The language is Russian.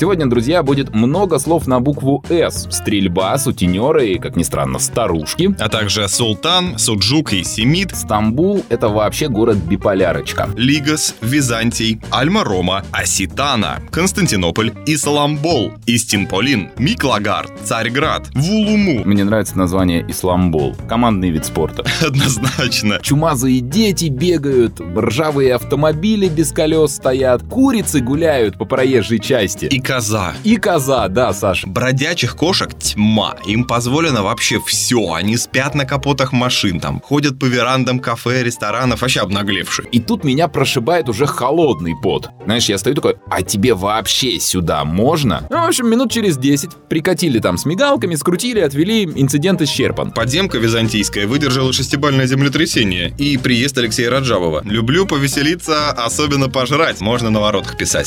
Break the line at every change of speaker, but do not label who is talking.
Сегодня, друзья, будет много слов на букву «С». Стрельба, сутенеры и, как ни странно, старушки.
А также Султан, Суджук и Семит,
Стамбул — это вообще город-биполярочка.
Лигас, Византий, Альма-Рома, Аситана, Константинополь, Исламбол, Истинполин, Миклагард, Царьград, Вулуму.
Мне нравится название «Исламбол». Командный вид спорта.
Однозначно.
Чумазые дети бегают, ржавые автомобили без колес стоят, курицы гуляют по проезжей части.
И коза.
И коза, да, Саша.
Бродячих кошек тьма. Им позволено вообще все. Они спят на капотах машин, там, ходят по верандам кафе, ресторанов, вообще обнаглевшие.
И тут меня прошибает уже холодный пот. Знаешь, я стою такой, а тебе вообще сюда можно? Ну, в общем, минут через 10 прикатили там с мигалками, скрутили, отвели, инцидент исчерпан.
Подземка византийская выдержала шестибальное землетрясение и приезд Алексея Раджабова. Люблю повеселиться, особенно пожрать. Можно на воротах писать.